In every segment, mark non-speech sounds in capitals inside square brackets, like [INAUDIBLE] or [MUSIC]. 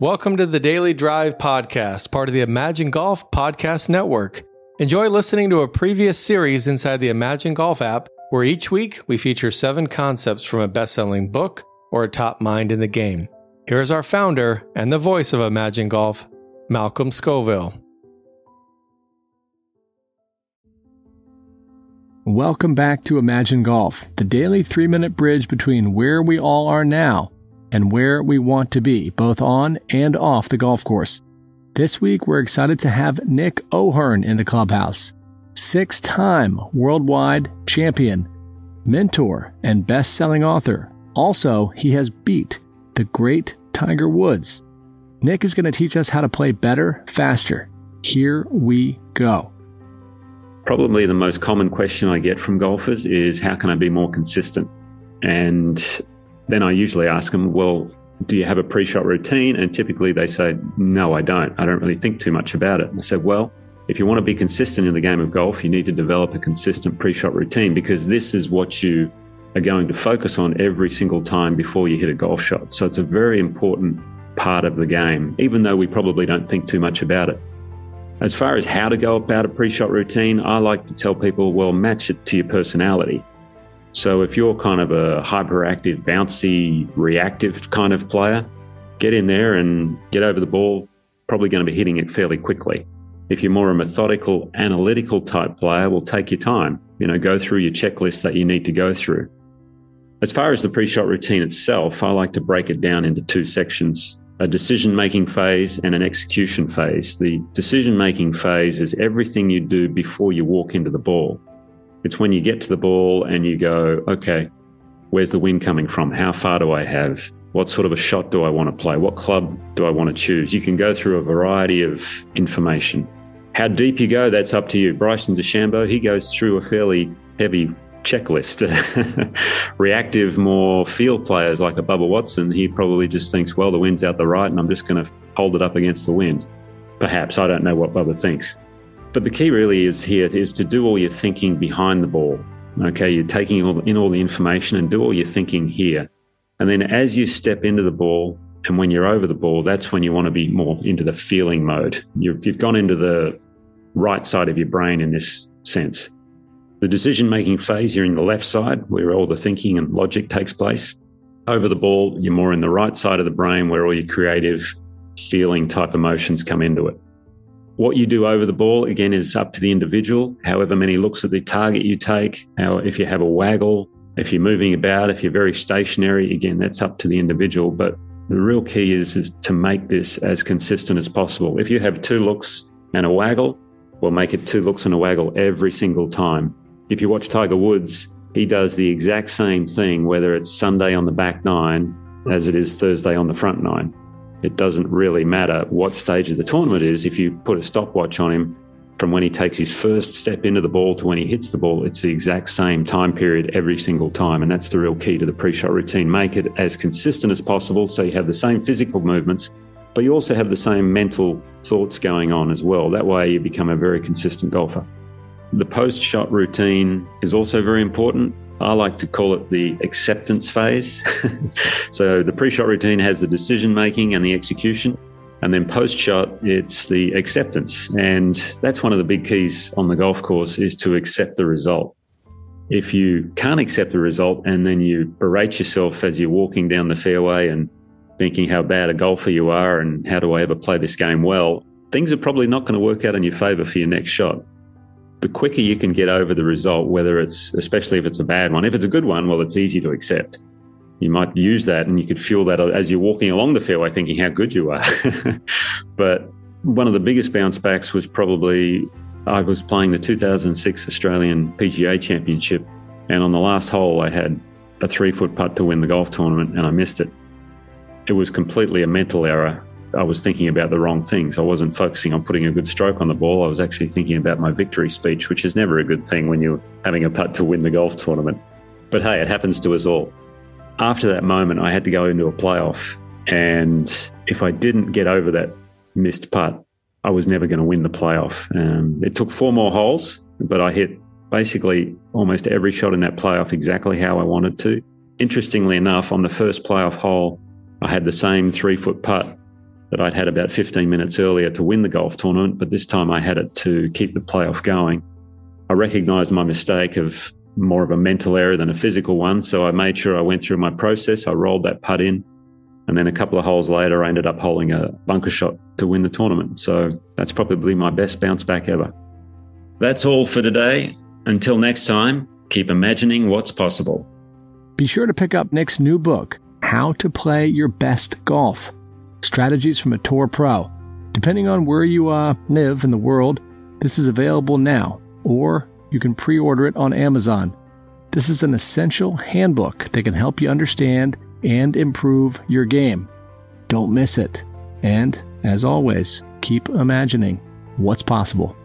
Welcome to the Daily Drive Podcast, part of the Imagine Golf Podcast Network. Enjoy listening to a previous series inside the Imagine Golf app, where each week we feature seven concepts from a best selling book or a top mind in the game. Here is our founder and the voice of Imagine Golf, Malcolm Scoville. Welcome back to Imagine Golf, the daily three minute bridge between where we all are now and where we want to be, both on and off the golf course. This week, we're excited to have Nick O'Hern in the clubhouse. Six time worldwide champion, mentor, and best selling author. Also, he has beat the great Tiger Woods. Nick is going to teach us how to play better, faster. Here we go. Probably the most common question I get from golfers is how can I be more consistent? And then I usually ask them, well, do you have a pre shot routine? And typically they say, no, I don't. I don't really think too much about it. And I said, well, if you want to be consistent in the game of golf, you need to develop a consistent pre shot routine because this is what you are going to focus on every single time before you hit a golf shot. So it's a very important part of the game, even though we probably don't think too much about it. As far as how to go about a pre shot routine, I like to tell people, well, match it to your personality. So if you're kind of a hyperactive, bouncy, reactive kind of player, get in there and get over the ball, probably going to be hitting it fairly quickly. If you're more a methodical, analytical type player, will take your time. You know, go through your checklist that you need to go through. As far as the pre-shot routine itself, I like to break it down into two sections a decision making phase and an execution phase. The decision making phase is everything you do before you walk into the ball. It's when you get to the ball and you go, okay, where's the wind coming from? How far do I have? What sort of a shot do I want to play? What club do I want to choose? You can go through a variety of information. How deep you go, that's up to you. Bryson DeChambeau, he goes through a fairly heavy checklist. [LAUGHS] Reactive, more field players like a Bubba Watson, he probably just thinks, well, the wind's out the right and I'm just going to hold it up against the wind. Perhaps, I don't know what Bubba thinks. But the key really is here is to do all your thinking behind the ball. Okay, you're taking in all the information and do all your thinking here. And then as you step into the ball and when you're over the ball, that's when you want to be more into the feeling mode. you have gone into the right side of your brain in this sense. The decision making phase, you're in the left side where all the thinking and logic takes place. Over the ball, you're more in the right side of the brain where all your creative feeling type emotions come into it. What you do over the ball, again, is up to the individual. However many looks at the target you take, how, if you have a waggle, if you're moving about, if you're very stationary, again, that's up to the individual. But the real key is, is to make this as consistent as possible. If you have two looks and a waggle, we'll make it two looks and a waggle every single time. If you watch Tiger Woods, he does the exact same thing, whether it's Sunday on the back nine as it is Thursday on the front nine it doesn't really matter what stage of the tournament is. If you put a stopwatch on him from when he takes his first step into the ball to when he hits the ball, it's the exact same time period every single time. And that's the real key to the pre shot routine. Make it as consistent as possible so you have the same physical movements, but you also have the same mental thoughts going on as well. That way you become a very consistent golfer. The post shot routine is also very important. I like to call it the acceptance phase. [LAUGHS] so the pre shot routine has the decision making and the execution. And then post shot, it's the acceptance. And that's one of the big keys on the golf course is to accept the result. If you can't accept the result and then you berate yourself as you're walking down the fairway and thinking how bad a golfer you are and how do I ever play this game well, things are probably not going to work out in your favor for your next shot the quicker you can get over the result, whether it's, especially if it's a bad one. If it's a good one, well, it's easy to accept. You might use that and you could feel that as you're walking along the fairway thinking how good you are. [LAUGHS] but one of the biggest bounce backs was probably I was playing the 2006 Australian PGA Championship. And on the last hole, I had a three foot putt to win the golf tournament and I missed it. It was completely a mental error I was thinking about the wrong things. I wasn't focusing on putting a good stroke on the ball. I was actually thinking about my victory speech, which is never a good thing when you're having a putt to win the golf tournament. But hey, it happens to us all. After that moment, I had to go into a playoff. And if I didn't get over that missed putt, I was never going to win the playoff. Um, it took four more holes, but I hit basically almost every shot in that playoff exactly how I wanted to. Interestingly enough, on the first playoff hole, I had the same three foot putt that I'd had about 15 minutes earlier to win the golf tournament, but this time I had it to keep the playoff going. I recognized my mistake of more of a mental error than a physical one. So I made sure I went through my process. I rolled that putt in. And then a couple of holes later, I ended up holding a bunker shot to win the tournament. So that's probably my best bounce back ever. That's all for today. Until next time, keep imagining what's possible. Be sure to pick up Nick's new book, How to Play Your Best Golf Strategies from a Tour Pro. Depending on where you uh, live in the world, this is available now, or you can pre order it on Amazon. This is an essential handbook that can help you understand and improve your game. Don't miss it. And, as always, keep imagining what's possible.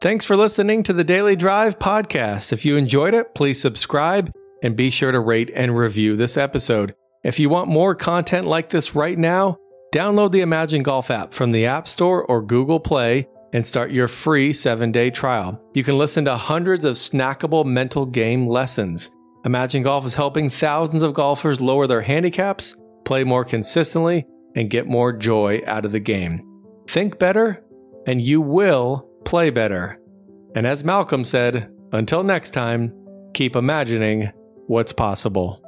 Thanks for listening to the Daily Drive podcast. If you enjoyed it, please subscribe and be sure to rate and review this episode. If you want more content like this right now, download the Imagine Golf app from the App Store or Google Play and start your free seven day trial. You can listen to hundreds of snackable mental game lessons. Imagine Golf is helping thousands of golfers lower their handicaps, play more consistently, and get more joy out of the game. Think better, and you will play better. And as Malcolm said, until next time, keep imagining what's possible.